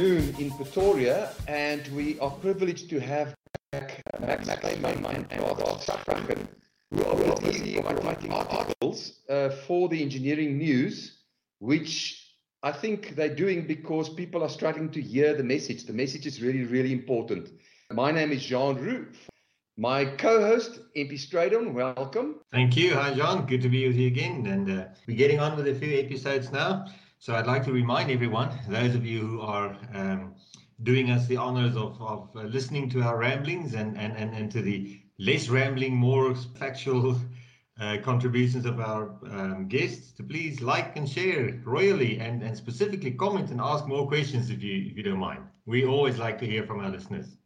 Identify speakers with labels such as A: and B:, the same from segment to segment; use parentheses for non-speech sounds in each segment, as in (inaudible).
A: Afternoon in Pretoria, and we are privileged to have back Max Snyman and Garth Strachan, who are busy writing articles uh, for the engineering news, which I think they're doing because people are struggling to hear the message. The message is really, really important. My name is Jean Roux. My co-host, MP Strydom, welcome.
B: Thank you. Hi, John. Good to be with you again. And uh, we're getting on with a few episodes now. So I'd like to remind everyone, those of you who are um, doing us the honors of, of uh, listening to our ramblings and, and, and, and to the less rambling, more factual uh, contributions of our um, guests, to please like and share royally and, and specifically comment and ask more questions if you, if you don't mind. We always like to hear from our listeners.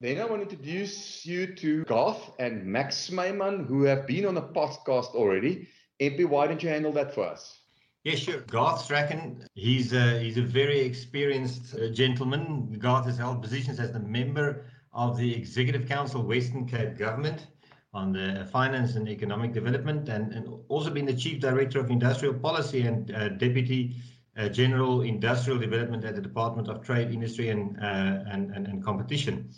A: Then I want to introduce you to Garth and Max Snyman, who have been on a podcast already. MP, why don't you handle that for us?
B: Yeah, sure. Garth Strachan, he's a, he's a very experienced uh, gentleman. Garth has held positions as the member of the Executive Council Western Cape Government on the finance and economic development and, and also been the Chief Director of Industrial Policy and uh, Deputy uh, General Industrial Development at the Department of Trade, Industry and, uh, and, and, and, Competition,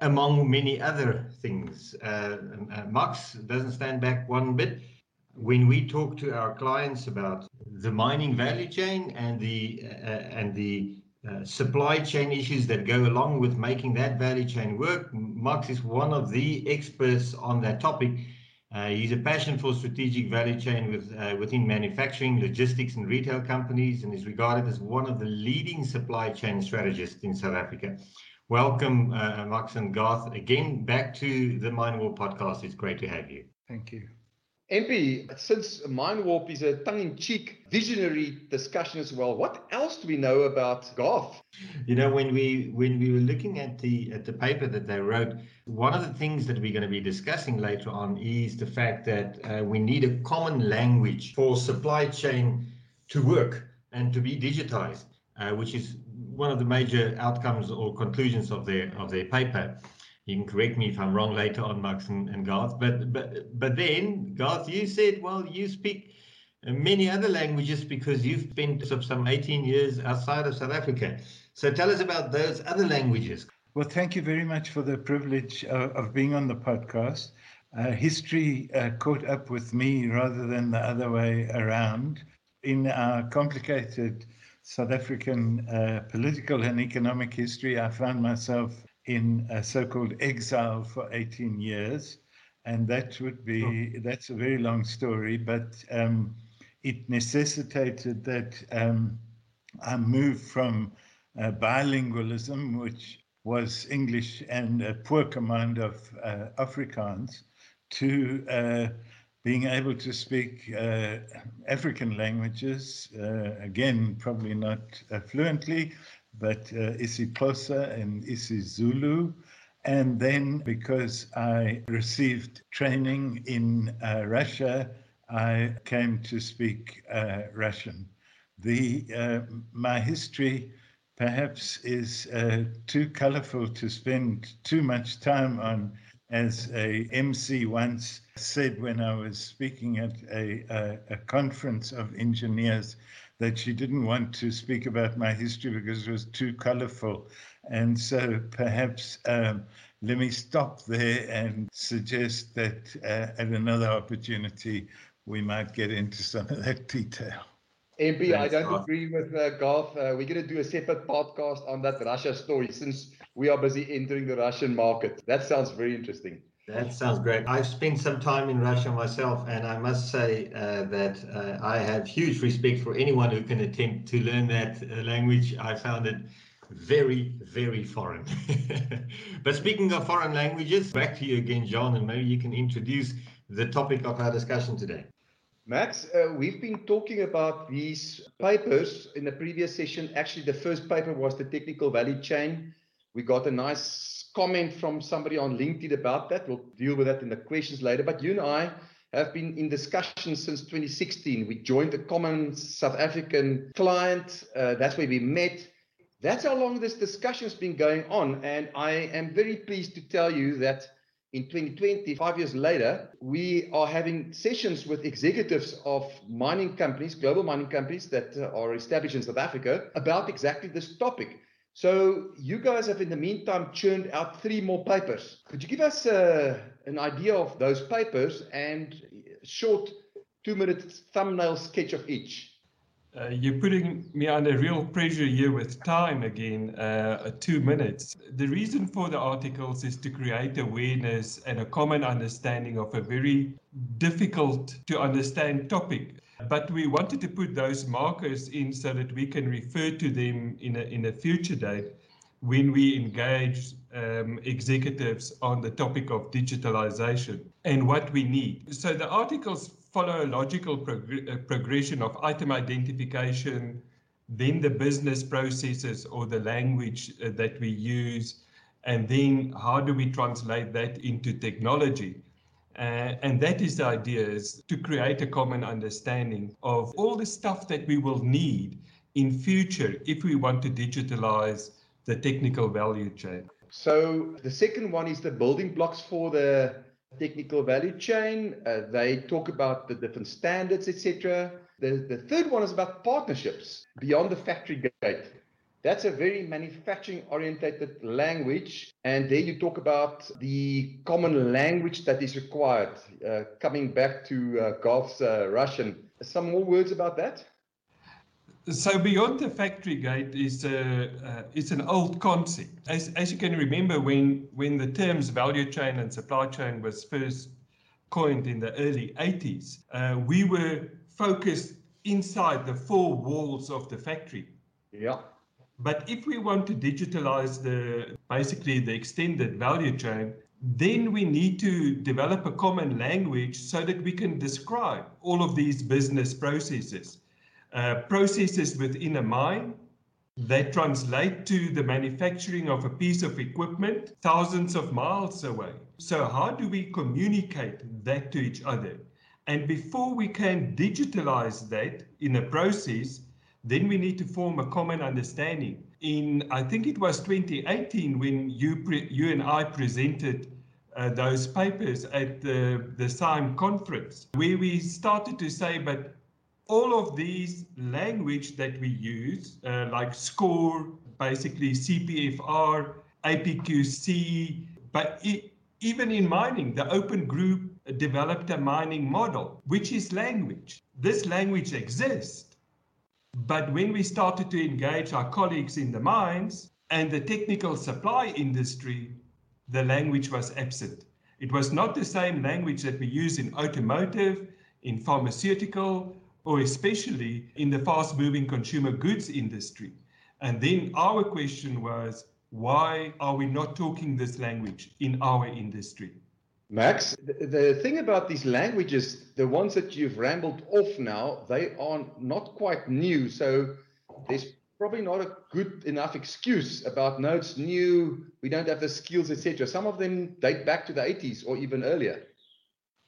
B: among many other things. Uh, uh, Max doesn't stand back one bit when we talk to our clients about the mining value chain and the uh, and the uh, supply chain issues that go along with making that value chain work, Max is one of the experts on that topic. Uh, he's a passion for strategic value chain with, uh, within manufacturing, logistics, and retail companies, and is regarded as one of the leading supply chain strategists in South Africa. Welcome, uh, Max and Garth, again back to the Mind Warp podcast. It's great to have you.
C: Thank you.
A: MP, since Mind Warp is a tongue-in-cheek visionary discussion as well, what else do we know about Garth?
B: You know, when we when we were looking at the at the paper that they wrote, one of the things that we're going to be discussing later on is the fact that uh, we need a common language for supply chain to work and to be digitized, uh, which is one of the major outcomes or conclusions of their of their paper you can correct me if I'm wrong later on, Max and, and Garth. But but but then Garth, you said, well, you speak many other languages because you've spent some 18 years outside of South Africa. So tell us about those other languages.
C: Well, thank you very much for the privilege of, of being on the podcast. Uh, history uh, caught up with me rather than the other way around. In our complicated South African uh, political and economic history, I found myself in a so-called exile for 18 years, and that would be that's a very long story, but um, it necessitated that um, I move from uh, bilingualism, which was English and a poor command of uh, Afrikaans, to uh, being able to speak uh, African languages, uh, again, probably not uh, fluently, but uh, isiXhosa and isiZulu. And then because I received training in uh, Russia, I came to speak uh, Russian. The, uh, my history perhaps is uh, too colorful to spend too much time on, as a MC once said when I was speaking at a, a, a conference of engineers that she didn't want to speak about my history because it was too colorful. And so perhaps um, let me stop there and suggest that uh, at another opportunity we might get into some of that detail.
A: MP, I don't agree with uh, Garth. Uh, we're going to do a separate podcast on that Russia story since we are busy entering the Russian market. That sounds very interesting.
B: That sounds great. I've spent some time in Russia myself, and I must say uh, that uh, I have huge respect for anyone who can attempt to learn that uh, language. I found it very, very foreign. (laughs) but speaking of foreign languages, back to you again, John, and maybe you can introduce the topic of our discussion today.
A: Max, uh, we've been talking about these papers in the previous session. Actually, the first paper was the technical value chain. We got a nice comment from somebody on LinkedIn about that. We'll deal with that in the questions later. But you and I have been in discussion since 2016. We joined a common South African client. Uh, that's where we met. That's how long this discussion has been going on. And I am very pleased to tell you that in 2020, five years later, we are having sessions with executives of mining companies, global mining companies that uh, are established in South Africa about exactly this topic. So you guys have in the meantime churned out three more papers. Could you give us uh, an idea of those papers and short two minute thumbnail sketch of each?
D: Uh, you're putting me under real pressure here with time again, uh, two minutes. The reason for the articles is to create awareness and a common understanding of a very difficult to understand topic. But we wanted to put those markers in so that we can refer to them in a, in a future date when we engage um, executives on the topic of digitalization and what we need. So the articles follow a logical prog- uh, progression of item identification, then the business processes or the language uh, that we use, and then how do we translate that into technology. Uh, and that is the idea is to create a common understanding of all the stuff that we will need in future if we want to digitalize the technical value chain.
A: So the second one is the building blocks for the technical value chain. Uh, they talk about the different standards, etc. The, the third one is about partnerships beyond the factory gate. That's a very manufacturing orientated language. And there you talk about the common language that is required. Uh, coming back to uh, Garth's uh, Russian, some more words about that?
D: So beyond the factory gate is a uh, it's an old concept. As as you can remember, when when the terms value chain and supply chain was first coined in the early 80s, uh, we were focused inside the four walls of the factory.
A: Yeah.
D: But if we want to digitalize the basically the extended value chain, then we need to develop a common language so that we can describe all of these business processes uh, processes within a mine that translate to the manufacturing of a piece of equipment thousands of miles away. So, how do we communicate that to each other? And before we can digitalize that in a process, then we need to form a common understanding. In, I think it was 2018 when you, pre, you and I presented uh, those papers at the, the SIME conference, where we started to say, but all of these language that we use, uh, like SCORE, basically CPFR, APQC, but it, even in mining, the open group developed a mining model, which is language. This language exists. But when we started to engage our colleagues in the mines and the technical supply industry, the language was absent. It was not the same language that we use in automotive, in pharmaceutical, or especially in the fast moving consumer goods industry. And then our question was, why are we not talking this language in our industry?
A: Max, the, the thing about these languages, the ones that you've rambled off now, they are not quite new. So there's probably not a good enough excuse about no, it's new, we don't have the skills, etc. Some of them date back to the 80s or even earlier.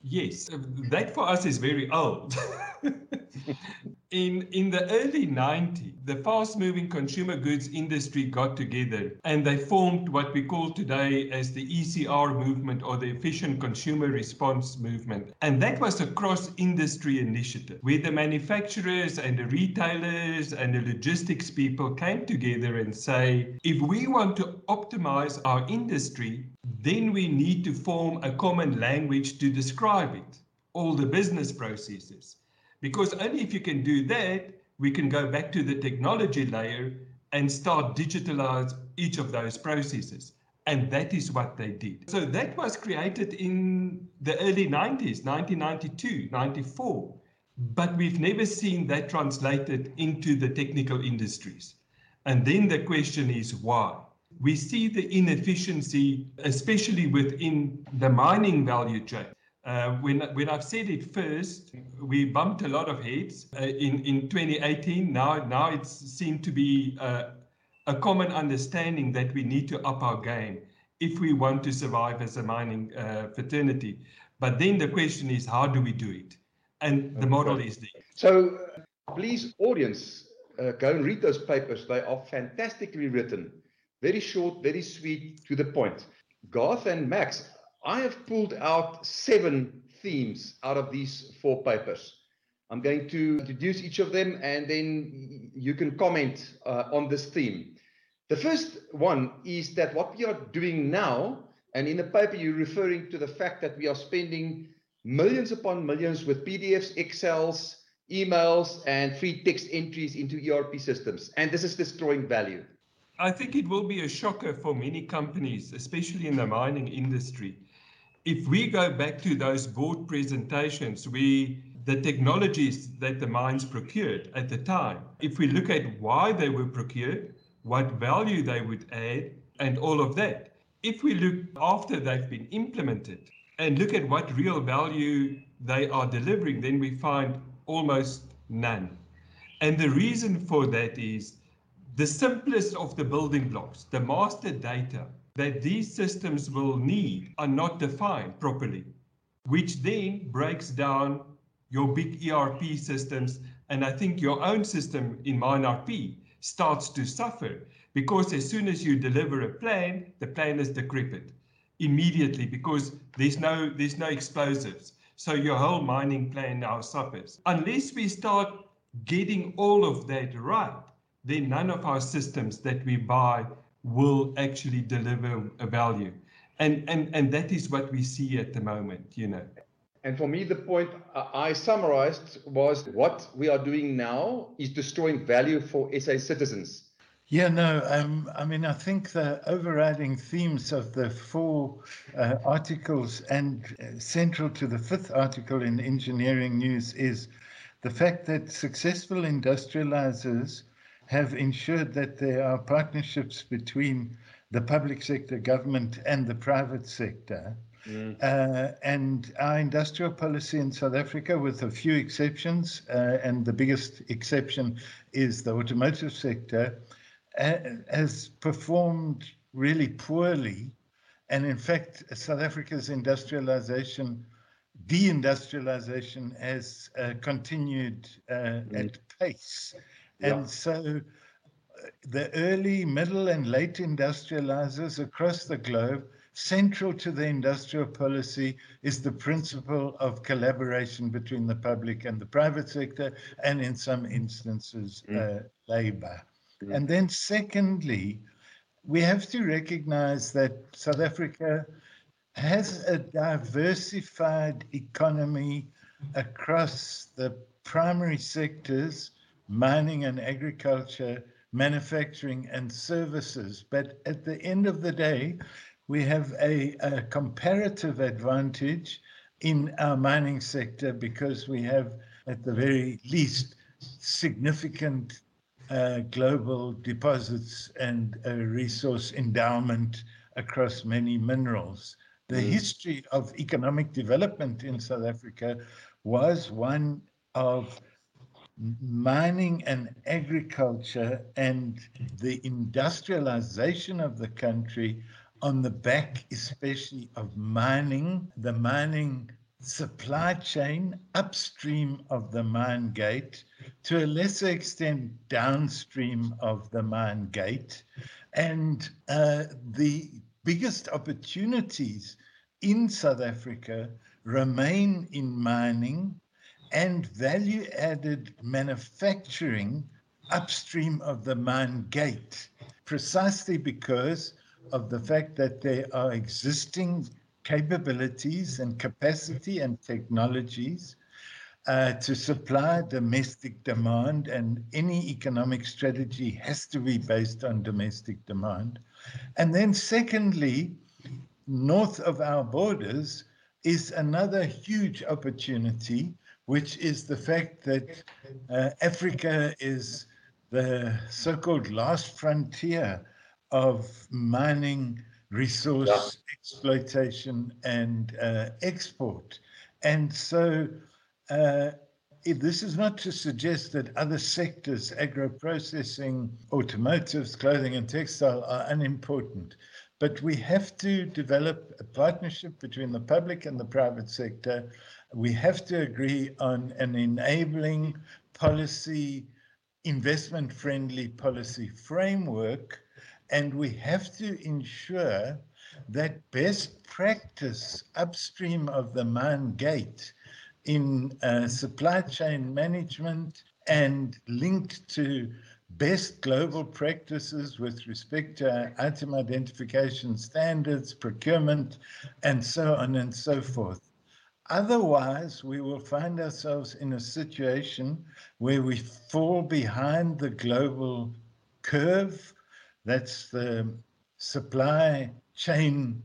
D: Yes, that for us is very old. (laughs) in in the early 90s, the fast-moving consumer goods industry got together and they formed what we call today as the ECR movement or the efficient consumer response movement. And that was a cross-industry initiative where the manufacturers and the retailers and the logistics people came together and say, if we want to optimize our industry, then we need to form a common language to describe it, all the business processes. Because only if you can do that, we can go back to the technology layer and start digitalize each of those processes. And that is what they did. So that was created in the early 90s, 1992, 94. But we've never seen that translated into the technical industries. And then the question is why? We see the inefficiency, especially within the mining value chain. Uh, when, when I've said it first, we bumped a lot of heads uh, in, in 2018. Now, now it seemed to be uh, a common understanding that we need to up our game if we want to survive as a mining uh, fraternity. But then the question is, how do we do it? And the model is there.
A: So, please, audience, uh, go and read those papers. They are fantastically written, very short, very sweet, to the point. Garth and Max, I have pulled out seven themes out of these four papers. I'm going to introduce each of them and then you can comment uh, on this theme. The first one is that what we are doing now, and in the paper you're referring to the fact that we are spending millions upon millions with PDFs, Excels, emails, and free text entries into ERP systems. And this is destroying value.
D: I think it will be a shocker for many companies, especially in the mining industry. If we go back to those board presentations, we the technologies that the mines procured at the time, if we look at why they were procured, what value they would add, and all of that. If we look after they've been implemented and look at what real value they are delivering, then we find almost none. And the reason for that is the simplest of the building blocks, the master data that these systems will need are not defined properly, which then breaks down your big ERP systems. And I think your own system in MineRP starts to suffer because as soon as you deliver a plan, the plan is decrepit immediately because there's no there's no explosives. So your whole mining plan now suffers. Unless we start getting all of that right, then none of our systems that we buy will actually deliver a value. And and and that is what we see at the moment, you know.
A: And for me, the point I summarized was what we are doing now is destroying value for SA citizens.
C: Yeah, no, um, I mean, I think the overriding themes of the four uh, articles and uh, central to the fifth article in Engineering News is the fact that successful industrializers have ensured that there are partnerships between the public sector, government, and the private sector Mm. Uh, and our industrial policy in South Africa, with a few exceptions, uh, and the biggest exception is the automotive sector, uh, has performed really poorly. And in fact, South Africa's industrialization, deindustrialization, has uh, continued mm. at pace. Yeah. And so uh, the early, middle, and late industrializers across the globe Central to the industrial policy is the principle of collaboration between the public and the private sector, and in some instances, mm. uh, labor. Mm. And then, secondly, we have to recognize that South Africa has a diversified economy across the primary sectors, mining and agriculture, manufacturing and services. But at the end of the day, we have a, a comparative advantage in our mining sector because we have, at the very least, significant uh, global deposits and resource endowment across many minerals. The mm. history of economic development in South Africa was one of mining and agriculture and the industrialization of the country on the back, especially of mining, the mining supply chain upstream of the mine gate, to a lesser extent downstream of the mine gate. And uh, the biggest opportunities in South Africa remain in mining and value added manufacturing upstream of the mine gate, precisely because of the fact that there are existing capabilities and capacity and technologies uh, to supply domestic demand, and any economic strategy has to be based on domestic demand. And then, secondly, north of our borders is another huge opportunity, which is the fact that uh, Africa is the so called last frontier of mining resource yeah. exploitation and uh, export. And so uh, this is not to suggest that other sectors, agro-processing, automotives, clothing and textile are unimportant. But we have to develop a partnership between the public and the private sector. We have to agree on an enabling policy, investment friendly policy framework and we have to ensure that best practice upstream of the mine gate in uh, supply chain management and linked to best global practices with respect to item identification standards, procurement, and so on and so forth. Otherwise, we will find ourselves in a situation where we fall behind the global curve. That's the supply chain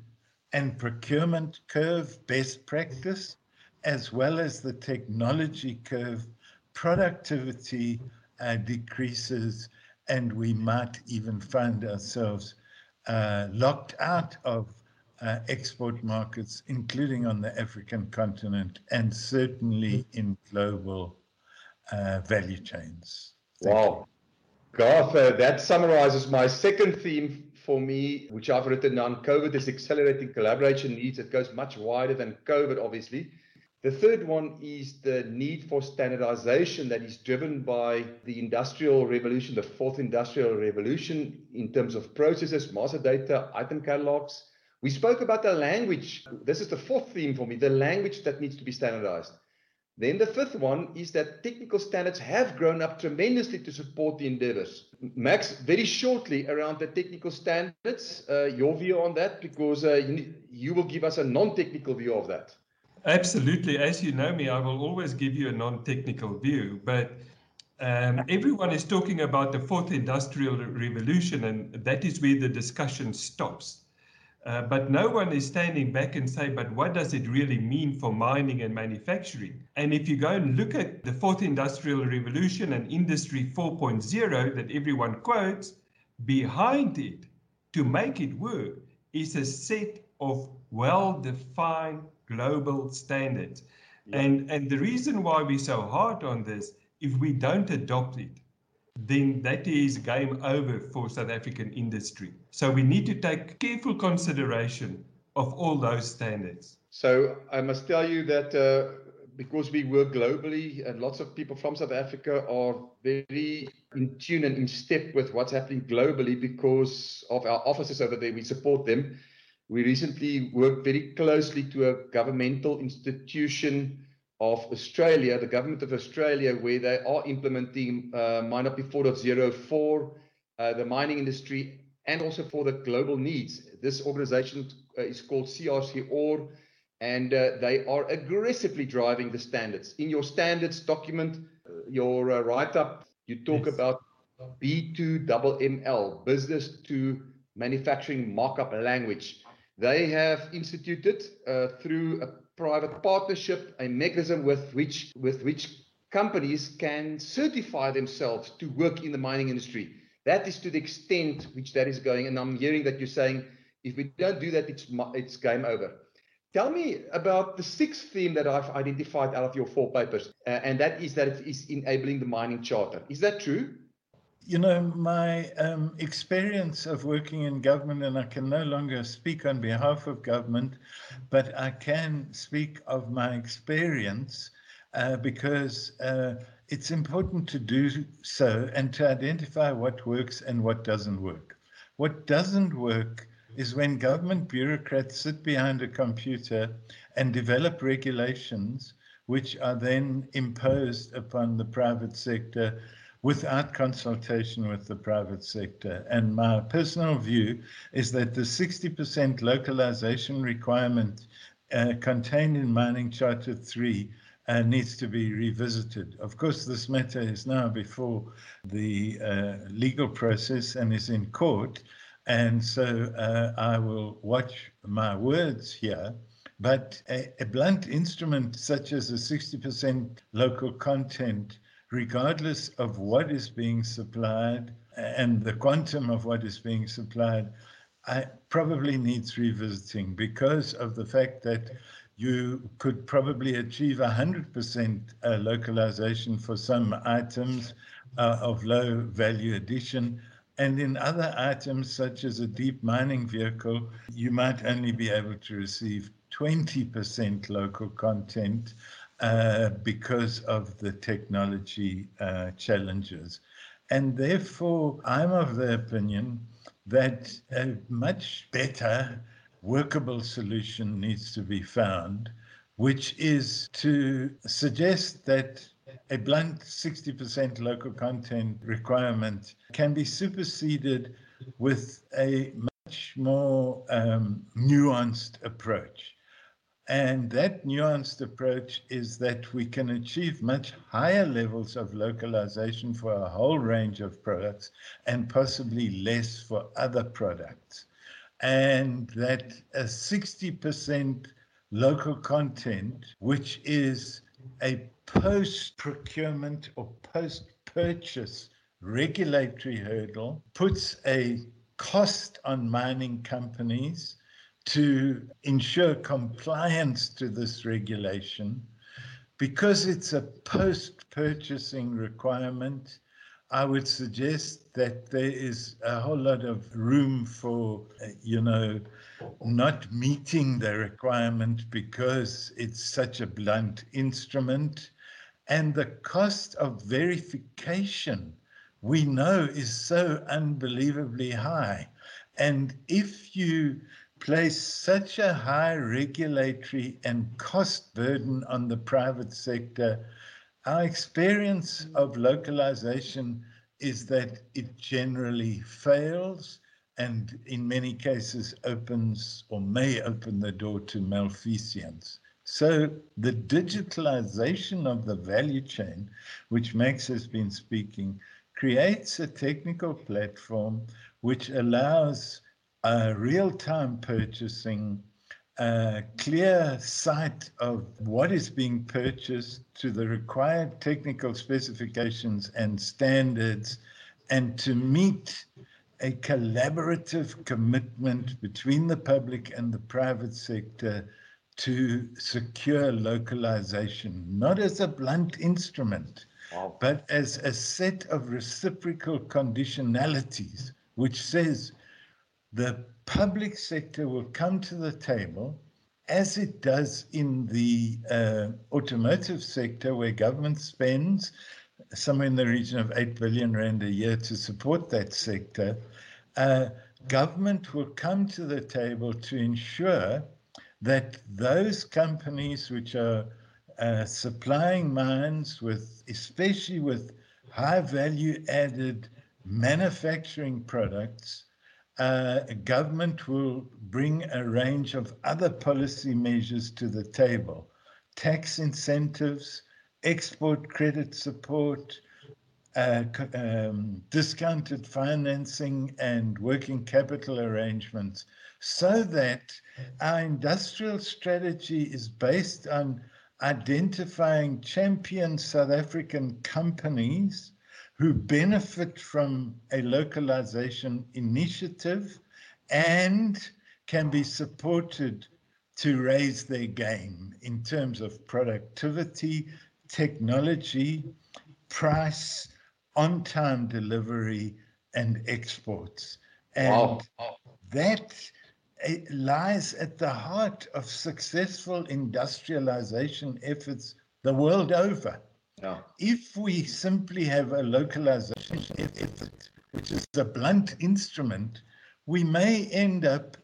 C: and procurement curve, best practice, as well as the technology curve, productivity uh, decreases, and we might even find ourselves uh, locked out of uh, export markets, including on the African continent and certainly in global uh, value chains.
A: Thank wow. You. Garth, uh, that summarizes my second theme for me, which I've written down. COVID is accelerating collaboration needs. It goes much wider than COVID, obviously. The third one is the need for standardization that is driven by the industrial revolution, the fourth industrial revolution, in terms of processes, master data, item catalogs. We spoke about the language. This is the fourth theme for me the language that needs to be standardized. Then the fifth one is that technical standards have grown up tremendously to support the endeavors. Max, very shortly around the technical standards, uh, your view on that, because uh, you, you will give us a non technical view of that.
D: Absolutely. As you know me, I will always give you a non technical view, but um, everyone is talking about the fourth industrial revolution, and that is where the discussion stops. Uh, but no one is standing back and say, but what does it really mean for mining and manufacturing? And if you go and look at the fourth industrial revolution and industry 4.0 that everyone quotes, behind it to make it work is a set of well defined global standards. Yeah. And, and the reason why we're so hard on this, if we don't adopt it, then that is game over for South African industry. So we need to take careful consideration of all those standards.
A: So I must tell you that uh, because we work globally and lots of people from South Africa are very in tune and in step with what's happening globally because of our offices over there. We support them we recently worked very closely to a governmental institution of Australia, the government of Australia, where they are implementing uh, MineUP 4.0 for uh, the mining industry and also for the global needs. This organization uh, is called CRC ORE, and uh, they are aggressively driving the standards. In your standards document, uh, your uh, write up, you talk yes. about B2MML, business to manufacturing markup language. They have instituted uh, through a private partnership a mechanism with which with which companies can certify themselves to work in the mining industry. That is to the extent which that is going. And I'm hearing that you're saying if we don't do that, it's it's game over. Tell me about the sixth theme that I've identified out of your four papers, uh, and that is that it is enabling the mining charter. Is that true?
C: You know, my um, experience of working in government, and I can no longer speak on behalf of government, but I can speak of my experience uh, because uh, it's important to do so and to identify what works and what doesn't work. What doesn't work is when government bureaucrats sit behind a computer and develop regulations which are then imposed upon the private sector without consultation with the private sector. And my personal view is that the 60% localization requirement uh, contained in Mining Charter 3 needs to be revisited. Of course, this matter is now before the uh, legal process and is in court. And so uh, I will watch my words here. But a, a blunt instrument such as a 60% local content regardless of what is being supplied and the quantum of what is being supplied, I probably needs revisiting because of the fact that you could probably achieve 100% uh, localization for some items uh, of low value addition. And in other items, such as a deep mining vehicle, you might only be able to receive 20% local content uh, because of the technology uh, challenges. And therefore, I'm of the opinion that a much better workable solution needs to be found, which is to suggest that a blunt 60% local content requirement can be superseded with a much more um, nuanced approach. And that nuanced approach is that we can achieve much higher levels of localization for a whole range of products and possibly less for other products. And that a 60% local content, which is a post procurement or post purchase regulatory hurdle, puts a cost on mining companies to ensure compliance to this regulation. Because it's a post purchasing requirement, I would suggest that there is a whole lot of room for, uh, you know, not meeting the requirement because it's such a blunt instrument. And the cost of verification, we know, is so unbelievably high. And if you place such a high regulatory and cost burden on the private sector, our experience of localization is that it generally fails and in many cases opens or may open the door to malfeasance. So the digitalization of the value chain, which Max has been speaking, creates a technical platform which allows uh, real-time purchasing, a clear sight of what is being purchased to the required technical specifications and standards, and to meet a collaborative commitment between the public and the private sector to secure localization, not as a blunt instrument, wow. but as a set of reciprocal conditionalities, which says the public sector will come to the table as it does in the uh, automotive sector, where government spends somewhere in the region of 8 billion rand a year to support that sector, uh, government will come to the table to ensure that those companies which are uh, supplying mines with, especially with high value added manufacturing products, uh, government will bring a range of other policy measures to the table. Tax incentives, export credit support, uh, um, discounted financing, and working capital arrangements so that our industrial strategy is based on identifying champion South African companies who benefit from a localization initiative and can be supported to raise their game in terms of productivity, technology, price, on time delivery, and exports. And wow. that eh, lies at the heart of successful industrialization efforts the world over. Yeah. If we simply have a localization effort, which is a blunt instrument, we may end up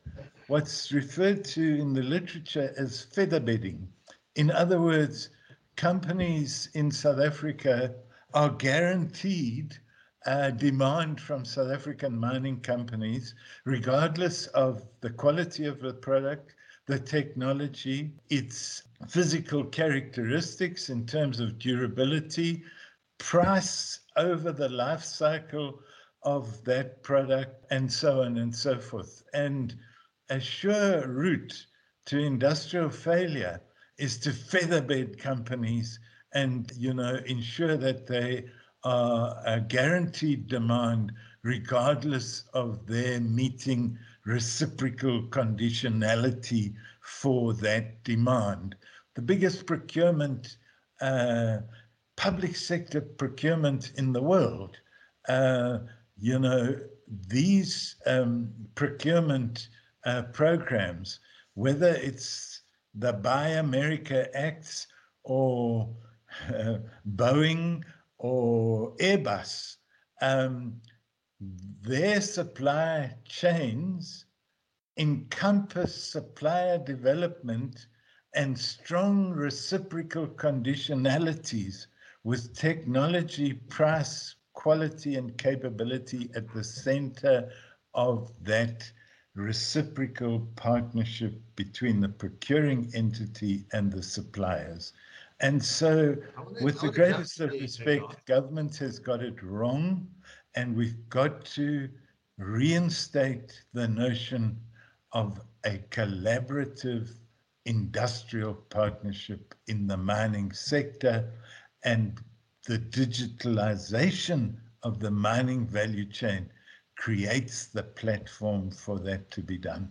C: what's referred to in the literature as feather bedding. In other words, companies in South Africa are guaranteed uh, demand from South African mining companies, regardless of the quality of the product, the technology, its physical characteristics in terms of durability, price over the life cycle of that product, and so on and so forth. And a sure route to industrial failure is to featherbed companies and you know ensure that they are a guaranteed demand regardless of their meeting reciprocal conditionality for that demand. The biggest procurement, uh, public sector procurement in the world, uh, you know, these um, procurement uh, programs, whether it's the Buy America Acts or uh, Boeing or Airbus, um, their supply chains encompass supplier development and strong reciprocal conditionalities with technology, price, quality, and capability at the center of that reciprocal partnership between the procuring entity and the suppliers. And so, with the greatest of respect, government has got it wrong, and we've got to reinstate the notion of a collaborative industrial partnership in the mining sector and the digitalization of the mining value chain creates the platform for that to be done.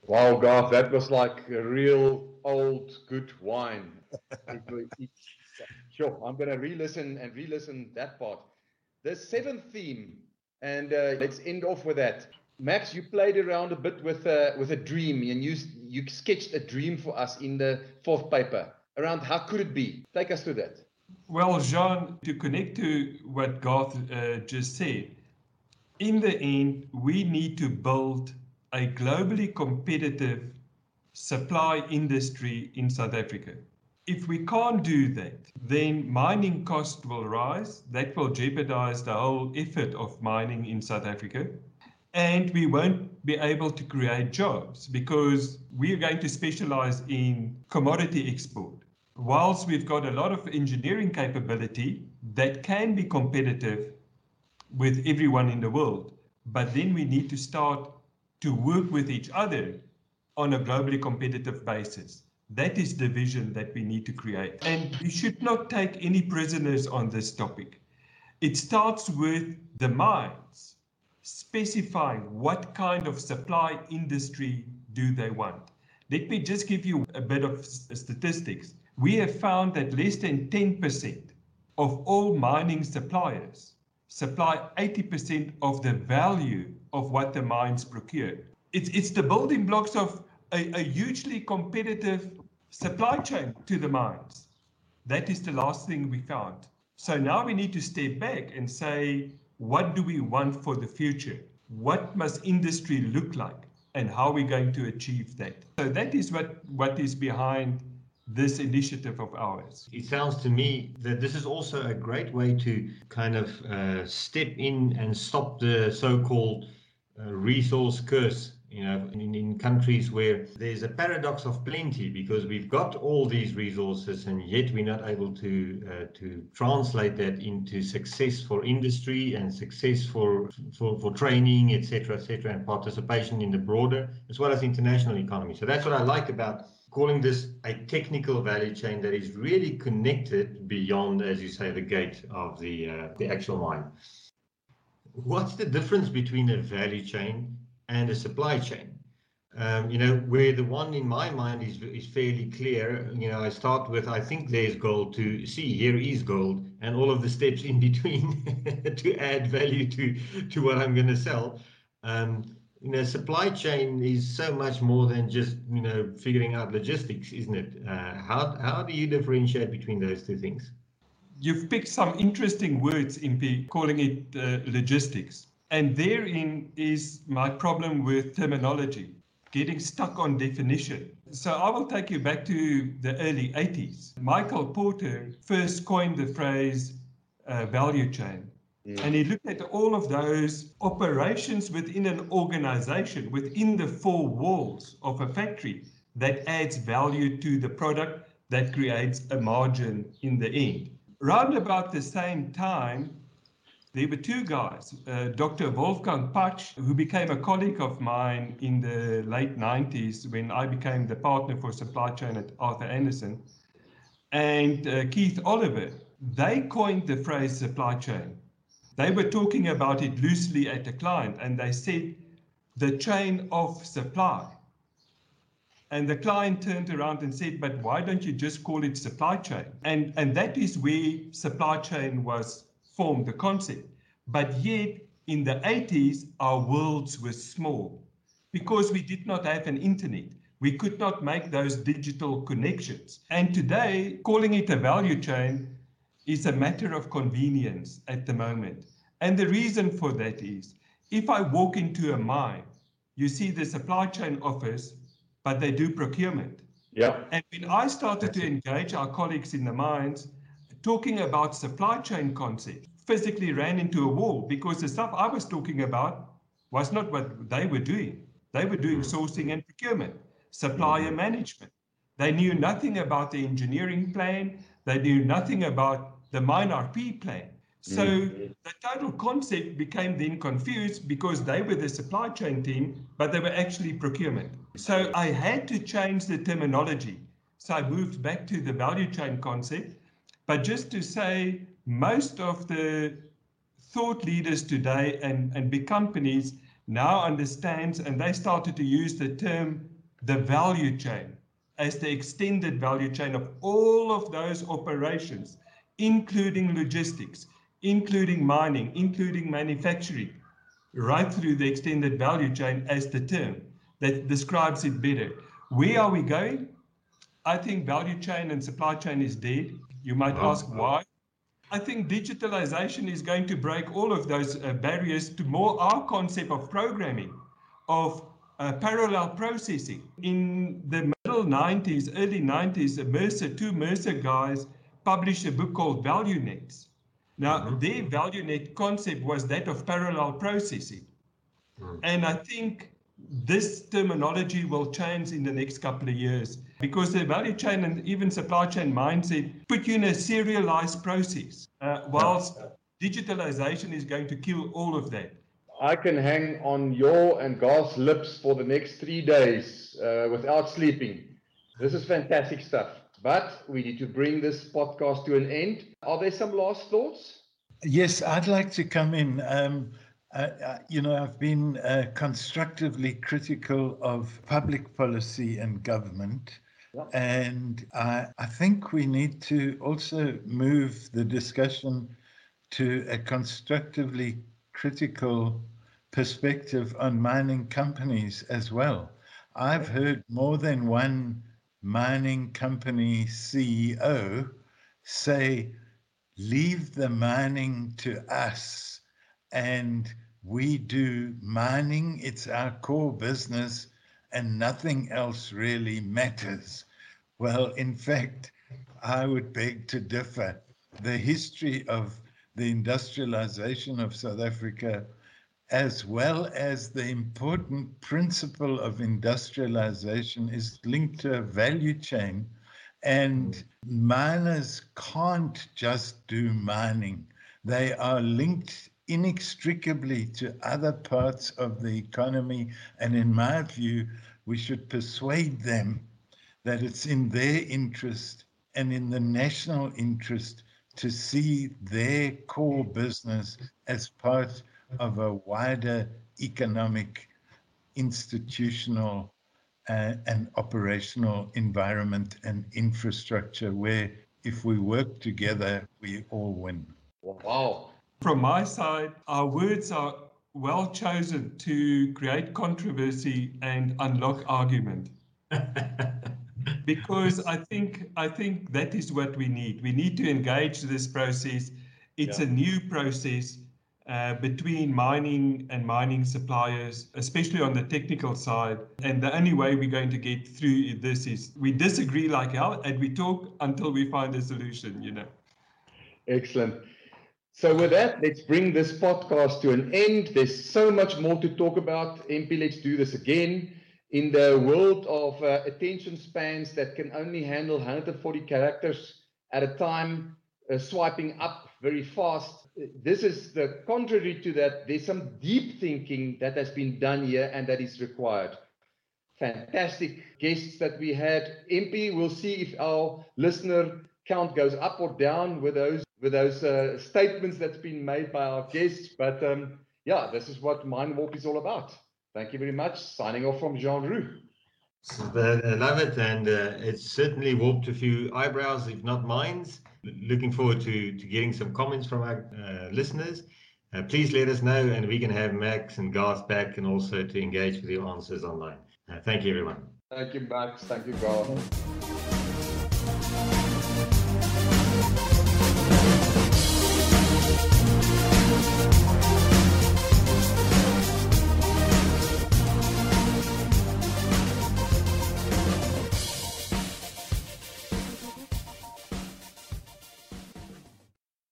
A: Wow, Garth, that was like a real old good wine. (laughs) sure, I'm going to re-listen and re-listen that part. The seventh theme, and uh, let's end off with that. Max, you played around a bit with a, with a dream, and you you sketched a dream for us in the fourth paper around how could it be. Take us through that.
D: Well, Jean, to connect to what Garth uh, just said, in the end, we need to build a globally competitive supply industry in South Africa. If we can't do that, then mining cost will rise. That will jeopardize the whole effort of mining in South Africa. And we won't be able to create jobs because we are going to specialize in commodity export. Whilst we've got a lot of engineering capability that can be competitive with everyone in the world. But then we need to start to work with each other on a globally competitive basis. That is the vision that we need to create. And we should not take any prisoners on this topic. It starts with the mines specifying what kind of supply industry do they want. Let me just give you a bit of statistics. We have found that less than 10% of all mining suppliers supply 80% of the value of what the mines procure. It's, it's the building blocks of a, a hugely competitive supply chain to the mines. That is the last thing we found. So now we need to step back and say, what do we want for the future? What must industry look like? And how are we going to achieve that? So that is what, what is behind this initiative of ours.
B: It sounds to me that this is also a great way to kind of uh, step in and stop the so-called uh, resource curse. You know, in, in countries where there's a paradox of plenty because we've got all these resources and yet we're not able to uh, to translate that into success for industry and success for for, for training, etc., etc., and participation in the broader as well as international economy. So that's what I like about calling this a technical value chain that is really connected beyond, as you say, the gate of the uh, the actual mine. What's the difference between a value chain and a supply chain? Um, you know, where the one in my mind is is fairly clear. You know, I start with I think there's gold to see. Here is gold, and all of the steps in (laughs) between (laughs) to add value to to what I'm going to sell. Um, you know, supply chain is so much more than just you know figuring out logistics, isn't it? Uh, how how do you differentiate between those two things?
D: You've picked some interesting words, MP, calling it uh, logistics, and therein is my problem with terminology, getting stuck on definition. So I will take you back to the early 80s. Michael Porter first coined the phrase uh, value chain Mm. And he looked at all of those operations within an organization, within the four walls of a factory that adds value to the product that creates a margin in the end. Round about the same time, there were two guys, uh, Dr. Wolfgang Partsch, who became a colleague of mine in the late 90s when I became the partner for supply chain at Arthur Andersen, and uh, Keith Oliver. They coined the phrase supply chain. They were talking about it loosely at the client and they said the chain of supply. And the client turned around and said, but why don't you just call it supply chain? And, and that is where supply chain was formed, the concept. But yet, in the 80s, our worlds were small because we did not have an internet. We could not make those digital connections. And today, calling it a value chain is a matter of convenience at the moment. And the reason for that is if I walk into a mine, you see the supply chain office, but they do procurement.
A: Yeah.
D: And when I started to engage our colleagues in the mines, talking about supply chain concepts, physically ran into a wall because the stuff I was talking about was not what they were doing. They were doing sourcing and procurement, supplier management. They knew nothing about the engineering plan. They knew nothing about the mine RP plan. So
A: Mm.
D: the total concept became then confused because they were the supply chain team, but they were actually procurement. So I had to change the terminology. So I moved back to the value chain concept. But just to say, most of the thought leaders today and, and big companies now understands and they started to use the term the value chain as the extended value chain of all of those operations, including logistics, including mining, including manufacturing, right through the extended value chain as the term that describes it better. Where are we going? I think value chain and supply chain is dead. You might ask why. I think digitalization is going to break all of those uh, barriers to more our concept of programming, of uh, parallel processing. In the middle 90s, early 90s, the Mercer, two Mercer guys published a book called Value Nets. Now, their value net concept was that of parallel processing. And I think this terminology will change in the next couple of years because the value chain and even supply chain mindset put you in a serialized process, uh, whilst digitalization is going to kill all of that.
A: I can hang on your and Garth's lips for the next three days uh, without sleeping. This is fantastic stuff. But we need to bring this podcast to an end. Are there some last thoughts?
C: Yes, I'd like to come in. Um, uh, uh, you know, I've been uh, constructively critical of public policy and government. And I, I think we need to also move the discussion to a constructively critical perspective on mining companies as well. I've heard more than one mining company CEO say, leave the mining to us and we do mining, it's our core business, and nothing else really matters. Well, in fact, I would beg to differ. The history of the industrialization of South Africa, as well as the important principle of industrialization, is linked to a value chain. And miners can't just do mining, they are linked inextricably to other parts of the economy. And in my view, we should persuade them that it's in their interest and in the national interest to see their core business as part of a wider economic, institutional, uh, and operational environment and infrastructure where if we work together, we all win.
A: Wow.
D: From my side, our words are well chosen to create controversy and unlock argument. (laughs) because I think I think that is what we need. We need to engage this process. It's
A: Yeah.
D: a new process uh, between mining and mining suppliers, especially on the technical side. And the only way we're going to get through this is we disagree like hell and we talk until we find a solution. You know.
A: Excellent. So with that, let's bring this podcast to an end. There's so much more to talk about. MP, let's do this again. In the world of uh, attention spans that can only handle 140 characters at a time, uh, swiping up very fast. This is the contrary to that. There's some deep thinking that has been done here and that is required. Fantastic guests that we had. MP, we'll see if our listener count goes up or down with those with those uh, statements that's been made by our guests. But um, yeah, this is what Mind Warp is all about. Thank you very much. Signing off from Jean Roux.
B: Uh, I love it, and uh, it's certainly warped a few eyebrows, if not minds. L- Looking forward to, to getting some comments from our uh, listeners. Uh, please let us know, and we can have Max and Garth back, and also to engage with your answers online. Uh, thank you, everyone.
A: Thank you, Max. Thank you, Garth.